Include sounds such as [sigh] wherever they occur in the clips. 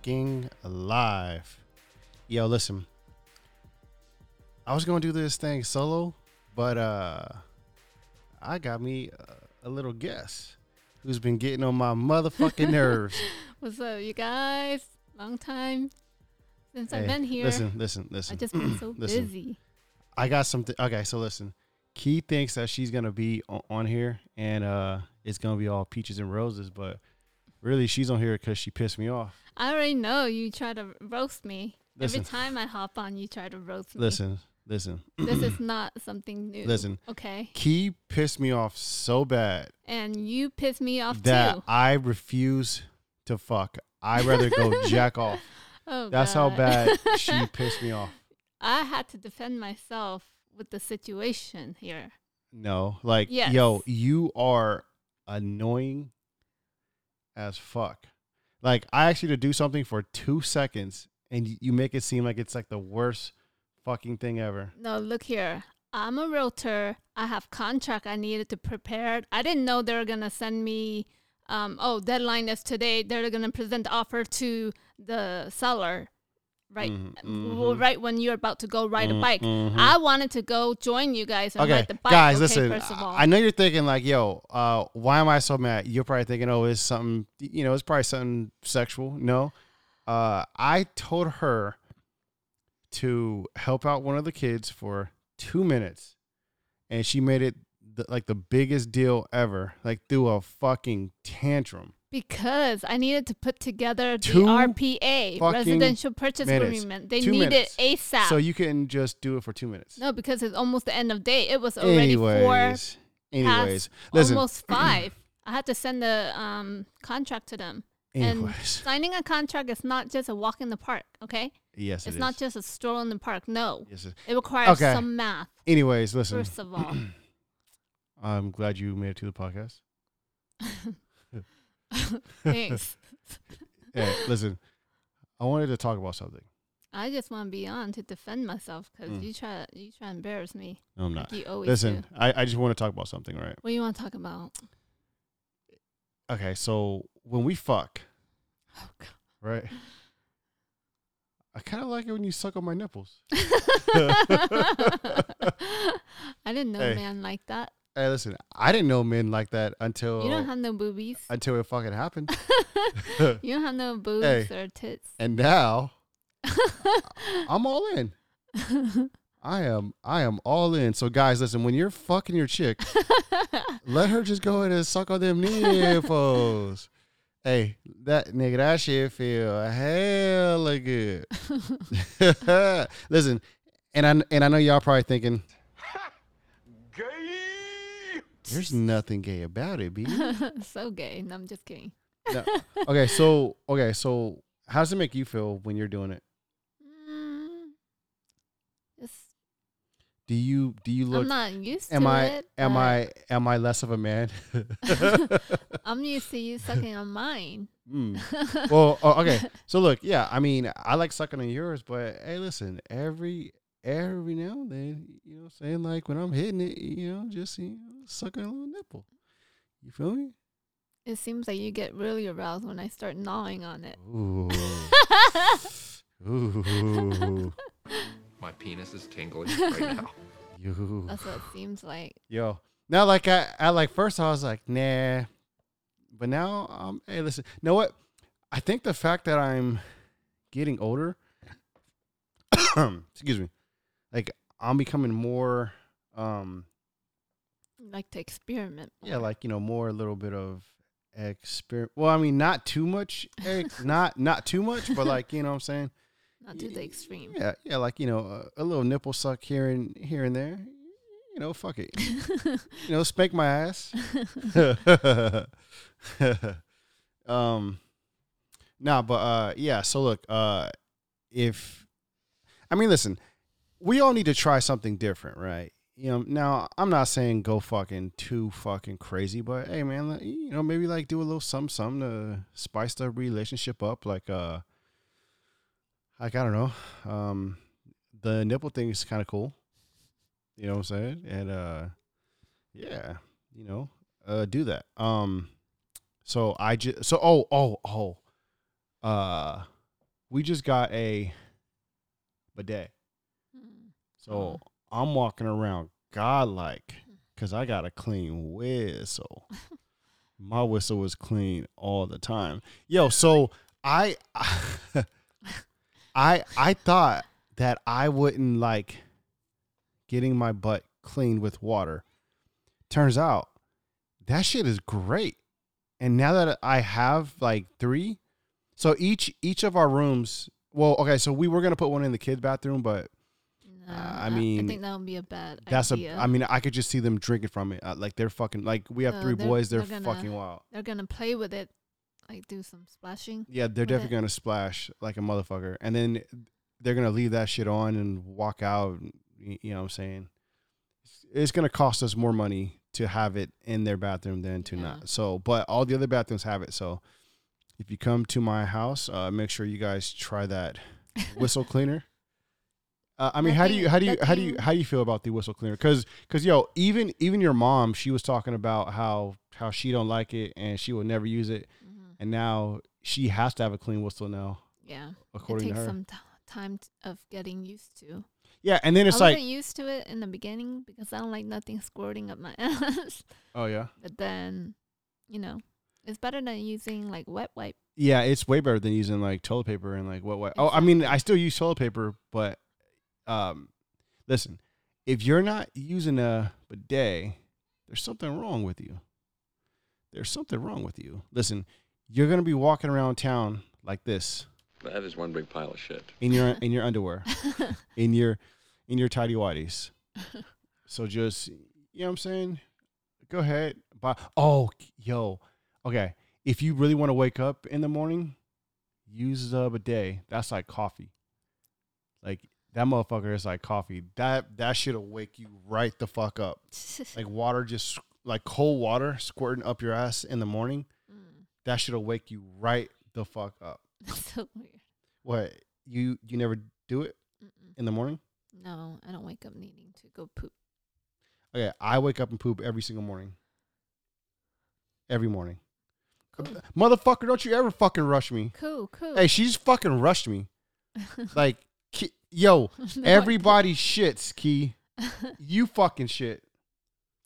fucking live. Yo, listen. I was gonna do this thing solo, but uh, I got me a, a little guest who's been getting on my motherfucking [laughs] nerves. What's up, you guys? Long time since I've Hey, been here. Listen, listen, listen. I just been so [clears throat] listen. busy. I got something. Okay, so listen. Key thinks that she's gonna be on, on here, and uh, it's gonna be all peaches and roses, but really, she's on here because she pissed me off. I already know you try to roast me. Listen, Every time I hop on, you try to roast me. listen, listen, This is [clears throat] not something new. listen. Okay. Key pissed me off so bad And you pissed me off that too. I refuse to fuck. I'd rather go [laughs] jack off. Oh, That's how bad [laughs] she pissed me off. I had to defend myself with the situation here. No, like, Yes. yo, you are annoying as fuck. Like, I you to do something for two seconds, and you make it seem like it's like the worst fucking thing ever. No, look here. I'm a realtor. I have contract I needed to prepare. I didn't know they were gonna send me. Um, oh, deadline is today. They're gonna present the offer to the seller, right? Mhm, Well, mhm. right when you're about to go ride a bike. mhm. I wanted to go join you guys and Okay, ride the bike. guys, okay, listen. First of all, I know you're thinking like, "Yo, uh, why am I so mad?" You're probably thinking, "Oh, it's something." You know, it's probably something sexual. No, uh, I told her to help out one of the kids for two minutes, and she made it the, like the biggest deal ever. Like through a fucking tantrum. Because I needed to put together the Two RPA, residential purchase minutes. agreement. They Two need minutes. ASAP. So you couldn't just do it for two minutes. no, because it's almost the end of day. It was already four anyways, anyways, listen. almost five. [clears throat] I had to send the um, contract to them. And anyways, signing a contract is not just a walk in the park, okay? yes, it's it not just a stroll in the park. No, Yes, it- it requires Okay. some math, Anyways, listen. first of all. [clears throat] I'm glad you made it to the podcast. [laughs] [laughs] Thanks. [laughs] Hey, listen, I wanted to talk about something. I just want to be on to defend myself because Mm. you try you try to embarrass me. No, I'm Like not. you always Listen, do. I, I just want to talk about something, right? What do you want to talk about? Okay, so when we fuck, Oh, God. right? I kind of like it when you suck on my nipples. [laughs] I didn't know Hey. a man like that. Hey, listen, I didn't know men like that until You don't have no boobies. until it fucking happened. [laughs] you don't have no boobs Hey. or tits. and now [laughs] I'm all in. I am I am all in. So guys, listen, when you're fucking your chick, [laughs] let her just go ahead and suck on them nipples. hey, that nigga, that shit feel hella good. listen, and I and I know y'all probably thinking there's nothing gay about it, B. [laughs] so gay. No, I'm just kidding. No. [laughs] Okay, so okay, so how does it make you feel when you're doing it? Mm, Do you do you look I'm not used am to I it. am I am I less of a man? [laughs] I'm used to you sucking on mine. Hmm. Well, oh, okay. So look, yeah, I mean, I like sucking on yours, but hey, listen, every every now and then, you know, what I'm saying like when I'm hitting it, you know, just you know, sucking a little nipple. You feel me? It seems like you get really aroused when I start gnawing on it. Ooh, [laughs] ooh, My penis is tingling right now. [laughs] you. That's what it seems like. Yo, now like I, I like first I was like nah, but now um, hey, listen, know what? I think the fact that I'm getting older, [coughs] excuse me, like I'm becoming more, um, Like to experiment. yeah, like you know, more a little bit of experiment. Well, I mean, not too much, ex- [laughs] not not too much, but like you know, what I'm saying, not to the extreme. yeah, yeah, like you know, a, a little nipple suck here and here and there. You know, fuck it. [laughs] you know, spank my ass. [laughs] um, nah, but uh, yeah. So look, uh, if I mean, listen, we all need to try something different, right? You know, now I'm not saying go fucking too fucking crazy, but hey, man, you know, maybe like do a little something, something to spice the relationship up, like uh, like I don't know, um, the nipple thing is kind of cool. You know what I'm saying? And uh, yeah, you know, uh, do that. Um, so I just so oh oh oh, uh, we just got a bidet. So Oh. I'm walking around godlike hmm. because I got a clean whistle. [laughs] My whistle was clean all the time. Yo, so I [laughs] I I thought that I wouldn't like getting my butt cleaned with water. Turns out that shit is great. And now that I have like three, so each each of our rooms. Well, okay, so we were gonna put one in the kids' bathroom, but No, I I mean, think that would be a bad that's idea. a. I mean, I could just see them drinking from it. Uh, like they're fucking. Like we have No, three they're- boys. They're, they're gonna- fucking wild. They're gonna play with it, like do some splashing. Yeah, they're definitely it. gonna splash like a motherfucker, and then they're gonna leave that shit on and walk out. You know what I'm saying? It's, it's gonna cost us more money to have it in their bathroom than to Yeah. not. So, but all the other bathrooms have it. So, if you come to my house, uh, make sure you guys try that [laughs] whistle cleaner. Uh, I mean, how do you how do you how do you how do you feel about the whistle cleaner? Because because yo, even even your mom, she was talking about how how she don't like it and she will never use it, hmm and now she has to have a clean whistle now, Yeah, according it to takes her. some t- time t- of getting used to. Yeah, and then it's I like, wasn't used to it in the beginning because I don't like nothing squirting up my [laughs] ass. oh yeah, But then, you know, it's better than using like wet wipe. yeah, it's way better than using like toilet paper and like what what. Oh, I mean, I still use toilet paper, but um, listen, if you're not using a bidet, there's something wrong with you. There's something wrong with you. Listen, you're gonna be walking around town like this That is one big pile of shit. in your in your underwear, [laughs] in your in your tidy whities. So just you know what I'm saying? Go ahead. But oh yo. Okay. If you really want to wake up in the morning, use the bidet. That's like coffee. Like that motherfucker is like coffee. That that shit'll wake you right the fuck up. [laughs] Like water just like cold water squirting up your ass in the morning. Mm, That shit'll wake you right the fuck up. [laughs] that's so weird. What? You you never do it Mm-mm. in the morning? No, I don't wake up needing to go poop. Okay, I wake up and poop every single morning. Every morning. Cool, Motherfucker, don't you ever fucking rush me. cool, cool. Hey, she's fucking rushed me. [laughs] Like, yo, [laughs] everybody shits, Key. [laughs] You fucking shit.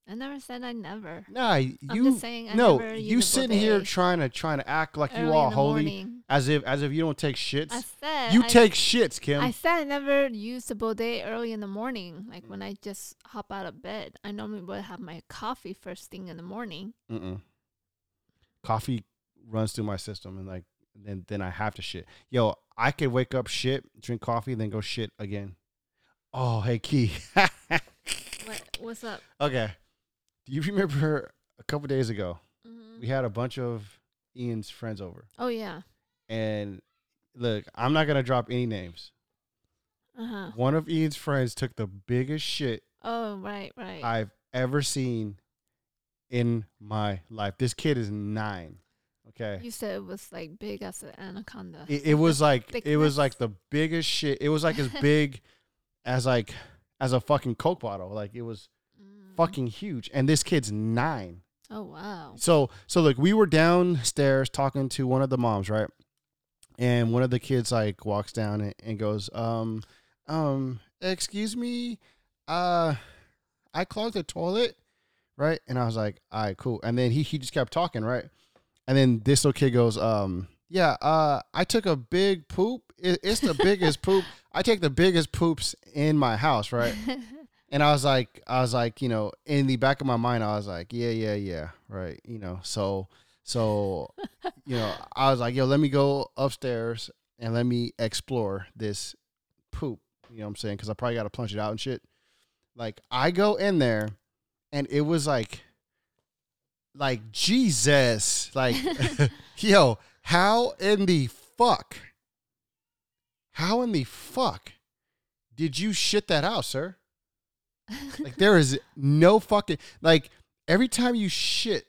I never said I never. Nah, I'm you just saying I no, never you sitting here trying to trying to act like you all holy, morning. as if as if you don't take shits. I said you I, take shits, Kim. I said I never use the bidet early in the morning, like when I just hop out of bed. I normally would have my coffee first thing in the morning. Mm-mm. Coffee runs through my system, and like then then I have to shit. Yo, I could wake up, shit, drink coffee, then go shit again. Oh, hey, Key. [laughs] What what's up? okay, do you remember a couple days ago hmm we had a bunch of Ian's friends over, Oh yeah. and look, I'm not gonna drop any names. Uh huh. One of Ian's friends took the biggest shit Oh right, right. I've ever seen in my life. This kid is nine. Okay. you said it was like big as an anaconda. It, it was like it was like the biggest shit. It was like as big [laughs] as like as a fucking Coke bottle. Like it was Mm. fucking huge. And this kid's nine. Oh wow. So so look, we were downstairs talking to one of the moms, right? And one of the kids like walks down and, and goes, um, um, excuse me, uh, I clogged the toilet, right? And I was like, all right, cool. And then he he just kept talking, right? And then this little kid goes, um, yeah, uh, I took a big poop. It, it's the biggest poop. I take the biggest poops in my house, right? [laughs] And I was like, I was like, you know, in the back of my mind, I was like, yeah, yeah, yeah, right, you know. So, so, you know, I was like, yo, let me go upstairs and let me explore this poop. You know what I'm saying? Because I probably got to plunge it out and shit. Like, I go in there, and it was like, like Jesus, like, [laughs] yo, how in the fuck, how in the fuck did you shit that out, sir? [laughs] Like there is no fucking like every time you shit,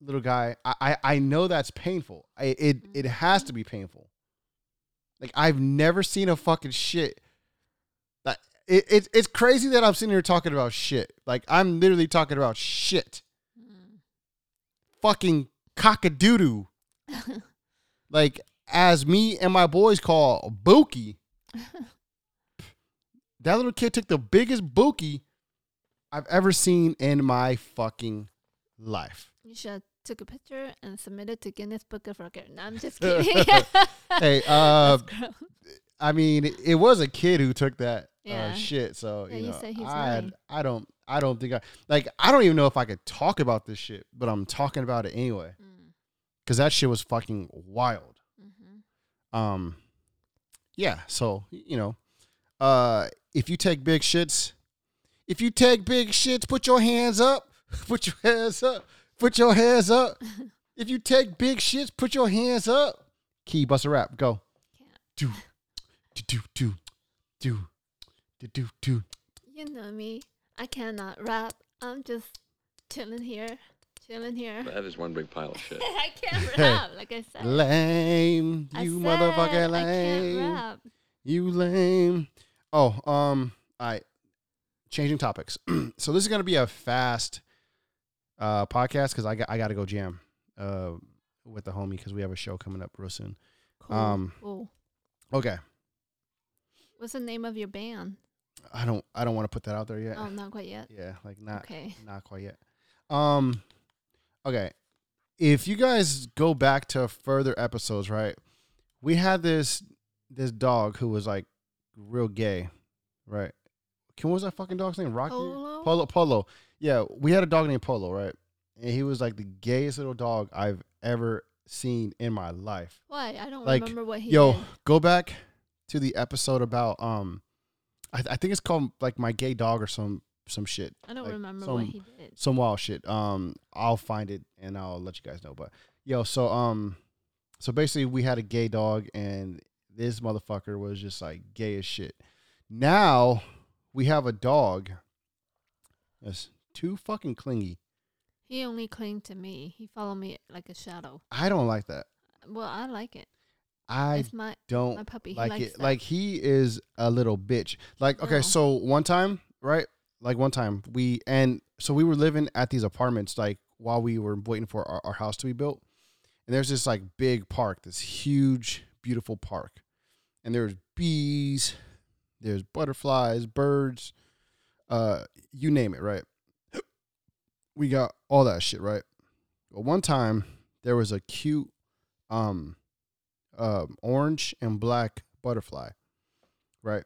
little guy, I I, I know that's painful. I, it mm-hmm. it has to be painful. Like I've never seen a fucking shit. That it, it it's crazy that I'm sitting here talking about shit. Like I'm literally talking about shit. Fucking cockadoodoo. [laughs] Like as me and my boys call Bookie. [laughs] that little kid took the biggest Bookie I've ever seen in my fucking life. You should have took a picture and submit it to Guinness Book of Record. No, I'm just [laughs] kidding. Hey, uh, I mean, it, was a kid who took that Yeah. uh, shit. So Yeah, you know, said he's I. I don't, I don't think I like. I don't even know if I could talk about this shit, but I'm talking about it anyway Mm, because that shit was fucking wild. mhm. Um, yeah. So you know, uh, if you take big shits, if you take big shits, put your hands up. [laughs] Put your hands up. Put your hands up. [laughs] if you take big shits, put your hands up. Key, bust a rap. Go. Do, do, do, do, do, do, do. You know me. I cannot rap. I'm just chilling here. Chilling here. That is one big pile of [laughs] shit. I can't [laughs] rap, like I said. Lame, I you said motherfucker, I can't lame. rap. You lame. Oh, um, all right. Changing topics. [clears throat] so this is gonna be a fast uh podcast because I got I gotta go jam uh with the homie because we have a show coming up real soon. Cool. Um, cool. Okay. What's the name of your band? I don't I don't want to put that out there yet. Oh, not quite yet. Yeah, like not Okay. not quite yet. Um okay. If you guys go back to further episodes, right? We had this this dog who was like real gay, right? Can what was that fucking dog's name? Rocky? Polo? Polo Polo. Yeah, we had a dog named Polo, right? And he was like the gayest little dog I've ever seen in my life. Why? I don't Like, remember what he Yo, did. go back to the episode about um I, I think it's called like my gay dog or some some shit I don't like, remember some- what he did. some wild shit. Um, I'll find it and I'll let you guys know. But yo, so um, so basically we had a gay dog and this motherfucker was just like gay as shit. Now we have a dog that's too fucking clingy. He only clinged to me. He followed me like a shadow. I don't like that. Well, I like it. I it's my don't my puppy. He like likes it. that. Like he is a little bitch. Like okay, No. so one time, right? Like one time we and so we were living at these apartments like while we were waiting for our, our house to be built. And there's this like big park, this huge, beautiful park. And there's bees, there's butterflies, birds, uh, you name it, right? We got all that shit, right? But one time there was a cute um um, orange and black butterfly, right?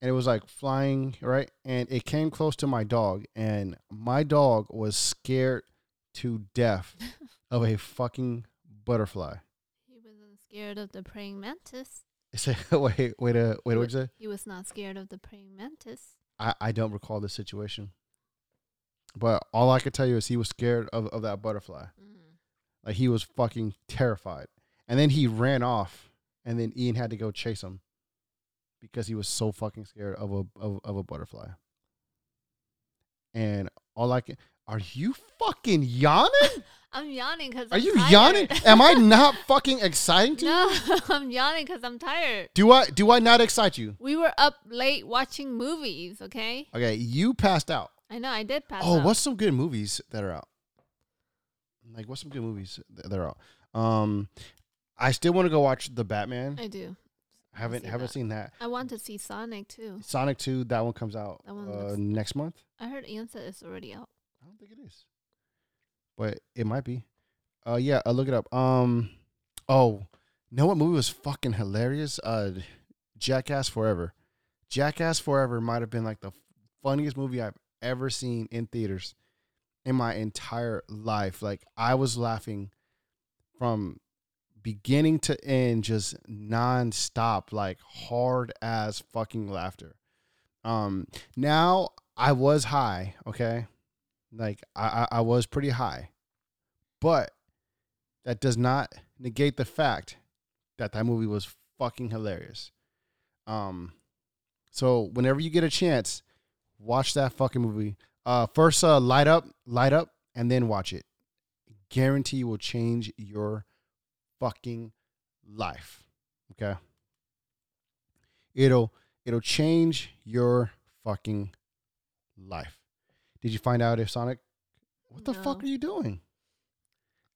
And it was like flying, right? And it came close to my dog, and my dog was scared to death [laughs] of a fucking butterfly. he wasn't scared of the praying mantis. Say, [laughs] wait, wait, uh, wait, what'd you say? He was not scared of the praying mantis. I, I don't recall the situation. But all I could tell you is he was scared of, of that butterfly. Mm. Like he was fucking terrified. And then he ran off, and then Ian had to go chase him because he was so fucking scared of a of, of a butterfly. And all I can are you fucking yawning? [laughs] I'm yawning because Are you yawning? Am I [laughs] not fucking exciting to you? no, [laughs] I'm yawning because I'm tired. Do I do I not excite you? We were up late watching movies. Okay, Okay, you passed out. I know I did pass. Oh, out. what's some good movies that are out? Like, what's some good movies that are out? Um, I still want to go watch the Batman. I do. haven't see haven't that. seen that. I want to see Sonic too. Sonic Two, that one comes out one uh, next month. I heard Ian said it's already out. I don't think it is, but it might be. Uh, yeah, I'll look it up. Um, oh, know what movie was fucking hilarious? Uh, Jackass Forever. Jackass Forever might have been like the funniest movie I've ever seen in theaters in my entire life. Like I was laughing from beginning to end, just nonstop, like hard as fucking laughter. Um, now I was high, okay, like I I, was pretty high, but that does not negate the fact that that movie was fucking hilarious. Um, so whenever you get a chance, watch that fucking movie. Uh, first, uh, light up, light up, and then watch it. Guarantee you will change your fucking life. Okay. It'll it'll change your fucking life. Did you find out if Sonic? What the fuck are you doing?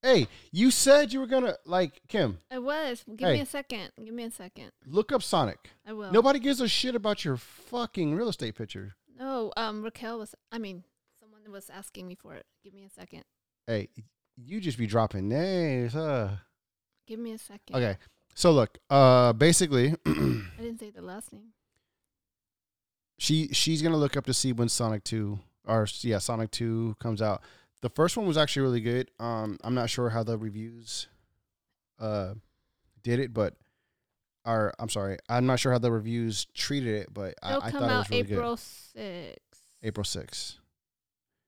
Hey, you said you were gonna like Kim. I was. Give Hey. me a second. Give me a second. Look up Sonic. I will. Nobody gives a shit about your fucking real estate picture. No, um, Raquel was. I mean, someone was asking me for it. Give me a second. Hey, you just be dropping names, huh? Give me a second. Okay. So look, uh basically [clears throat] I didn't say the last name. she she's gonna look up to see when Sonic Two or yeah Sonic Two comes out. The first one was actually really good. Um, I'm not sure how the reviews uh did it, but or I'm sorry, I'm not sure how the reviews treated it, but I, It'll I come thought it was really April sixth. April 6th.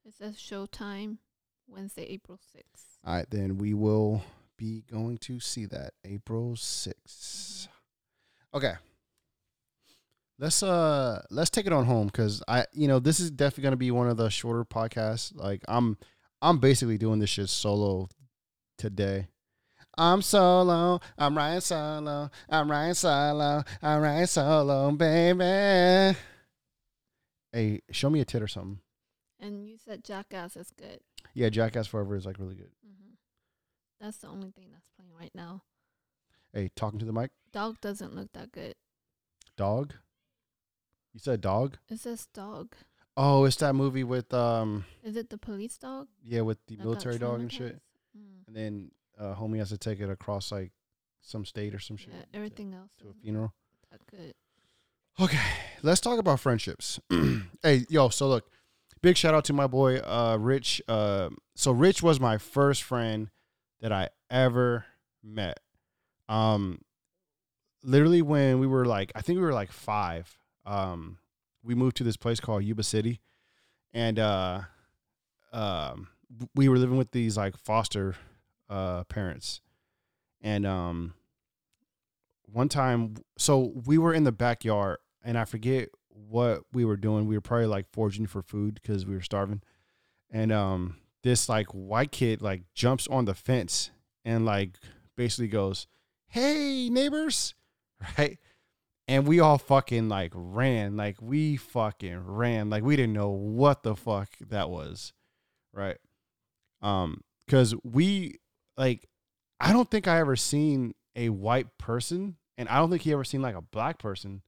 It says showtime Wednesday, April sixth. All right, then we will be going to see that April 6th. Okay. Let's uh let's take it on home cuz I you know this is definitely going to be one of the shorter podcasts. Like I'm I'm basically doing this shit solo today. I'm solo. I'm riding solo. I'm riding solo. I'm riding solo, baby. Hey, show me a tit or something. And you said Jackass is good. Yeah, Jackass Forever is like really good. That's the only thing that's playing right now. Hey, talking to the mic. Dog doesn't look that good. Dog? You said dog? It says dog. Oh, it's that movie with um Is it the police dog? yeah, with the that military dog and shit. Mm. And then uh homie has to take it across like some state or some shit. Yeah, to- everything else to a funeral. that good. Okay, let's talk about friendships. [clears throat] hey, yo, so look, big shout out to my boy uh Rich. Uh so Rich was my first friend that I ever met. Um literally when we were like I think we were like 5. Um we moved to this place called Yuba City and uh um we were living with these like foster uh parents. And um one time so we were in the backyard and I forget what we were doing. We were probably like foraging for food because we were starving. And um this like white kid like jumps on the fence and like basically goes, Hey neighbors [laughs] right? And we all fucking like ran. Like we fucking ran. Like we didn't know what the fuck that was. Right. Um, cause we like I don't think I ever seen a white person and I don't think he ever seen like a black person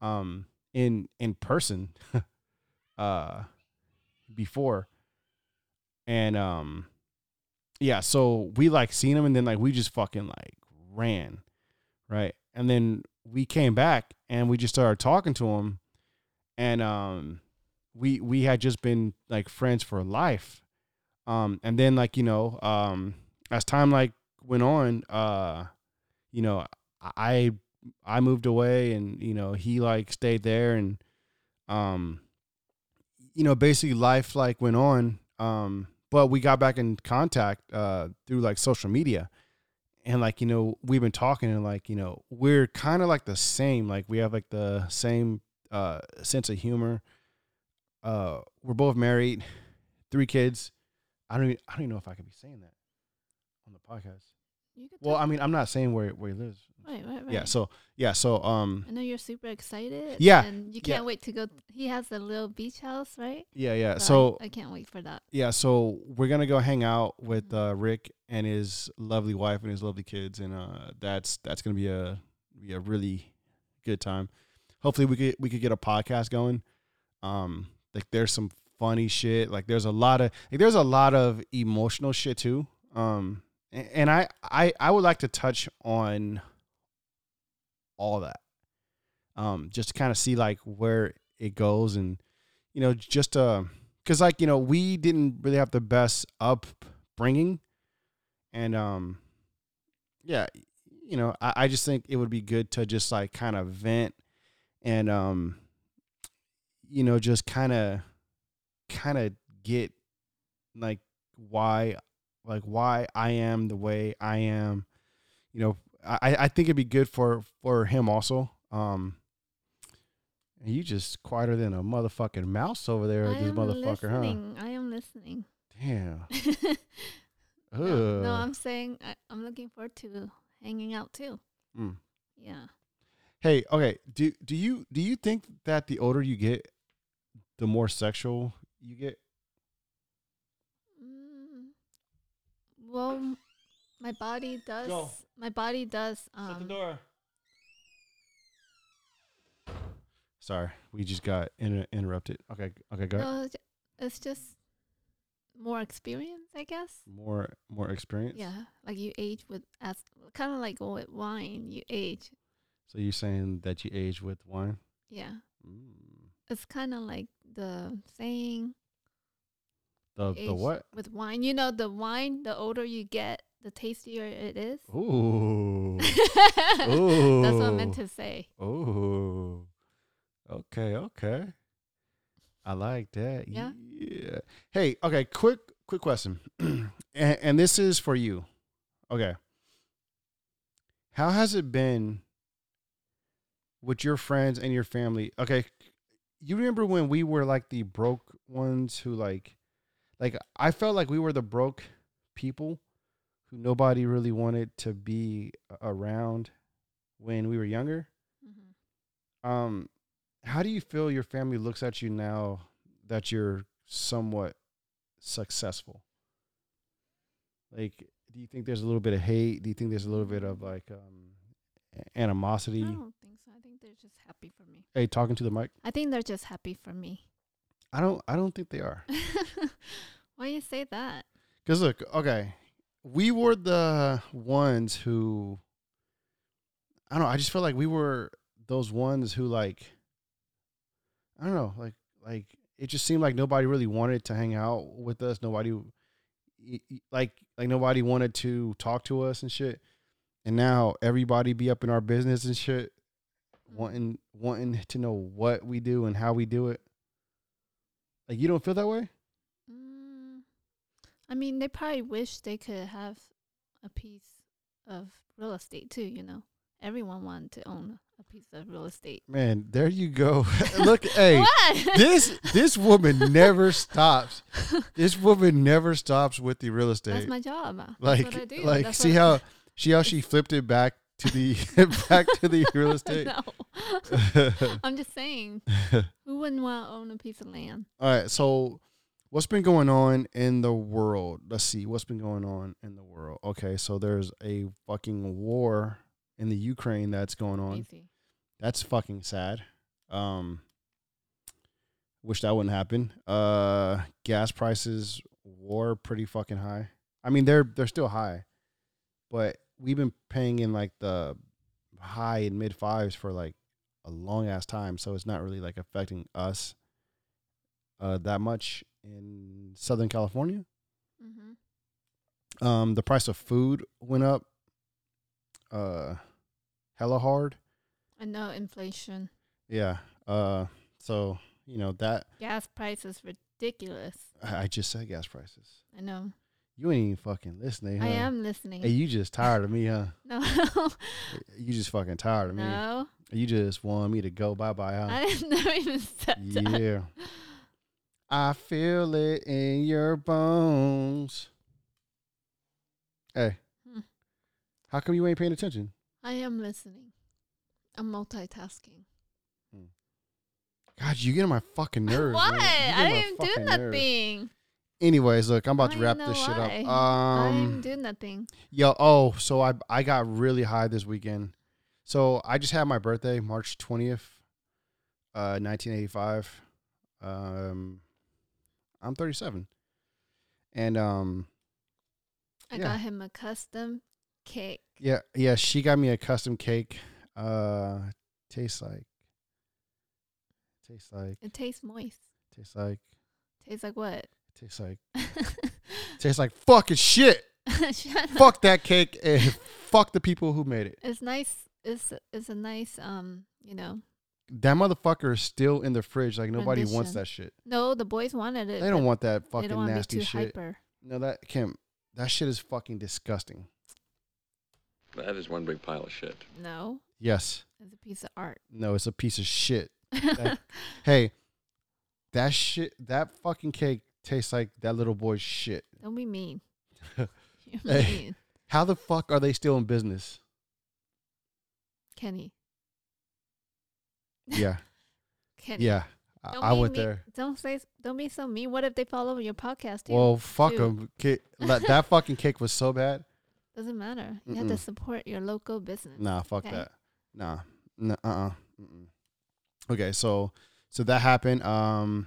um in in person [laughs] uh before. And um yeah, so we like seen him and then like we just fucking like ran. Right. And then we came back and we just started talking to him and um we we had just been like friends for life. Um and then like, you know, um as time like went on, uh you know, I I moved away and you know, he like stayed there and um you know, basically life like went on. Um but we got back in contact uh through like social media. And like you know we've been talking and like you know we're kind of like the same. Like we have like the same uh sense of humor. Uh we're both married three kids. I don't even, i don't even know if i could be saying that on the podcast. You could well i mean i'm not saying where where he lives right, right, right. yeah so yeah so um I know you're super excited. Yeah, and you can't wait to go. He has a little beach house, right? yeah yeah I- so I, can't wait for that. yeah so we're gonna go hang out with Mhm. uh rick and his lovely wife and his lovely kids and uh that's that's gonna be a be a really good time hopefully we could we could get a podcast going um like there's some funny shit like there's a lot of like there's a lot of emotional shit too um a- and i i i would like to touch on all that um just to kind of see like where it goes and you know just uh because like you know we didn't really have the best upbringing and um yeah you know I, I just think it would be good to just like kind of vent and um you know just kind of kind of get like why like why i am the way i am you know i i think it'd be good for for him also um you just quieter than a motherfucking mouse over there, I this am motherfucker, huh? listening. I am listening. Damn. [laughs] no, no, I'm saying I, I'm looking forward to hanging out too. Mm. Yeah. Hey, okay. Do do you do you think that the older you get, the more sexual you get? Mm, Well, my body does. Go. My body does. Um, door. Sorry, we just got inter- interrupted. Okay, okay, go ahead. no, it's just more experience, I guess. More, more experience. Yeah, like you age with as kind of like with wine, you age. So you're saying that you age with wine? Yeah, Mm. it's kind of like the saying The the what? with wine. You know, the wine. The older you get, the tastier it is. Ooh. [laughs] That's what I meant to say. Ooh. Okay, okay. I like that. Yeah. Yeah. Hey, okay, quick quick question. [clears throat] and, and this is for you. Okay. How has it been with your friends and your family? Okay. You remember when we were like the broke ones who like like I felt like we were the broke people who nobody really wanted to be around when we were younger. hmm Um, how do you feel your family looks at you now that you're somewhat successful? Like, do you think there's a little bit of hate? Do you think there's a little bit of like um, animosity? I don't think so. I think they're just happy for me. Hey, talking to the mic. I think they're just happy for me. I don't. I don't think they are. [laughs] Why you say that? Because look, okay, we were the ones who. I don't know. I just feel like we were those ones who like. I don't know, like like it just seemed like nobody really wanted to hang out with us. Nobody, like like nobody wanted to talk to us and shit. And now everybody be up in our business and shit, mm-hmm. wanting wanting to know what we do and how we do it. Like you don't feel that way? I mean, they probably wish they could have a piece of real estate too. You know, everyone wanted to own a piece of real estate. Man, there you go. [laughs] Look, [laughs] hey, [laughs] this this woman never stops. This woman never stops with the real estate. That's my job. That's like, what I do. like, That's see how see how she flipped it back to the back to the real estate. no, I'm just saying, who wouldn't want to own a piece of land? All right, so what's been going on in the world? Let's see what's been going on in the world. Okay, so there's a fucking war in the Ukraine that's going on. Crazy. That's fucking sad. Um wish that wouldn't happen. Uh gas prices were pretty fucking high. I mean they're they're still high. But we've been paying in like the high and mid fives for like a long ass time, so it's not really like affecting us uh that much in Southern California. hmm Um the price of food went up uh hella hard. I know inflation, Yeah. Uh. So you know that gas prices ridiculous. I I just said gas prices. I know. You ain't even fucking listening. Huh? I am listening. Hey, you just tired of me, huh? [laughs] no, You just fucking tired of me. no, You just want me to go bye bye, huh? I never [laughs] even said that. yeah. I feel it in your bones. Hey, Hmm. how come you ain't paying attention? I am listening. I'm multitasking. God, you get on my fucking [laughs] nerves. what? man. You get I didn't do nerves. nothing. Anyways, look, I'm about to wrap this shit why. up. I Um, didn't do nothing. Yo, oh, so I I got really high this weekend. So I just had my birthday, March twentieth, uh, nineteen eighty five. Um, I'm thirty seven, and um, I yeah. got him a custom cake. yeah, yeah, she got me a custom cake. Uh, tastes like, tastes like, It tastes moist. tastes like, Tastes like what? tastes like, [laughs] tastes like fucking shit. [laughs] Up. Fuck that cake and [laughs] fuck the people who made it. It's nice. It's it's a nice um. You know. That motherfucker is still in the fridge. Like nobody wants that shit. No, the boys wanted it. They don't want that They fucking don't want be nasty too shit. hyper. No, that Kim, that shit is fucking disgusting. That is one big pile of shit. No, Yes. it's a piece of art. No, it's a piece of shit. [laughs] Hey, that shit, that fucking cake tastes like that little boy's shit. don't be mean. [laughs] You're Hey. mean, How the fuck are they still in business? Kenny. Yeah, Kenny. yeah. I, Don't I went me- there. Don't say. Don't be so mean. What if they follow your podcast too? Well, fuck them. that fucking cake was so bad. Doesn't matter. You have to support your local business. Nah, fuck Okay. that. Nah, nah uh, uh Okay, so so that happened. Um,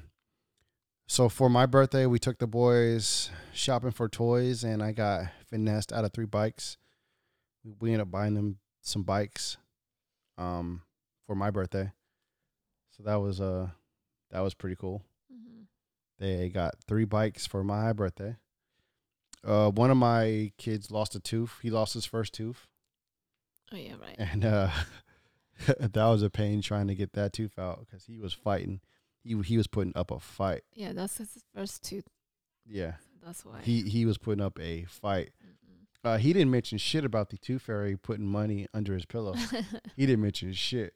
so for my birthday, we took the boys shopping for toys, and I got finessed out of three bikes. We ended up buying them some bikes, um, for my birthday. So that was uh, that was pretty cool. hmm They got three bikes for my birthday. Uh, one of my kids lost a tooth. He lost his first tooth Oh yeah, right. and uh [laughs] that was a pain trying to get that tooth out because he was fighting. He he was putting up a fight. Yeah, that's his first tooth. Yeah, That's why. he he was putting up a fight. Mm-mm. Uh, he didn't mention shit about the tooth fairy putting money under his pillow. [laughs] he didn't mention shit.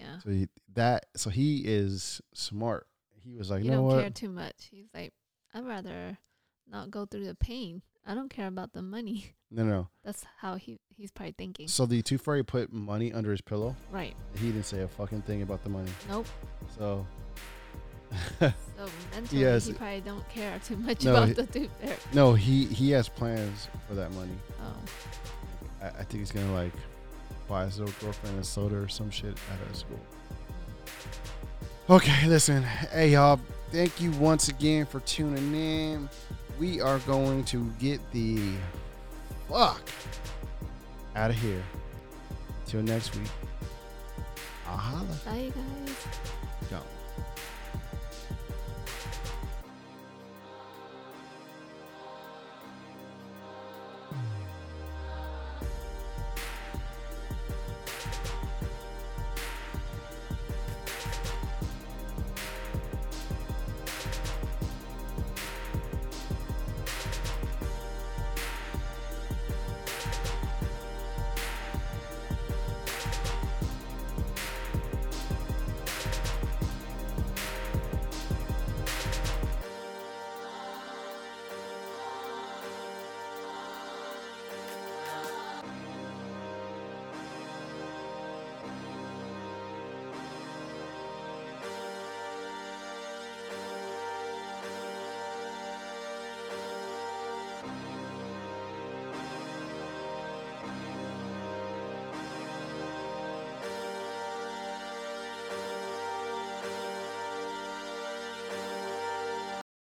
Yeah. So he, that so he is smart. He was like, you know don't what? care too much. He's like, I'd rather not go through the pain. I don't care about the money. [laughs] No, no. That's how he he's probably thinking. So the tooth fairy put money under his pillow. Right. He didn't say a fucking thing about the money. Nope. So [laughs] So mentally, Yes. he probably don't care too much No, about he- the tooth fairy. no, he he has plans for that money. Oh. I, I think he's gonna like his little girlfriend a soda or some shit out of school. Okay, listen, hey y'all, thank you once again for tuning in. We are going to get the fuck out of here. Till next week. I'll holla. Bye, guys. Go.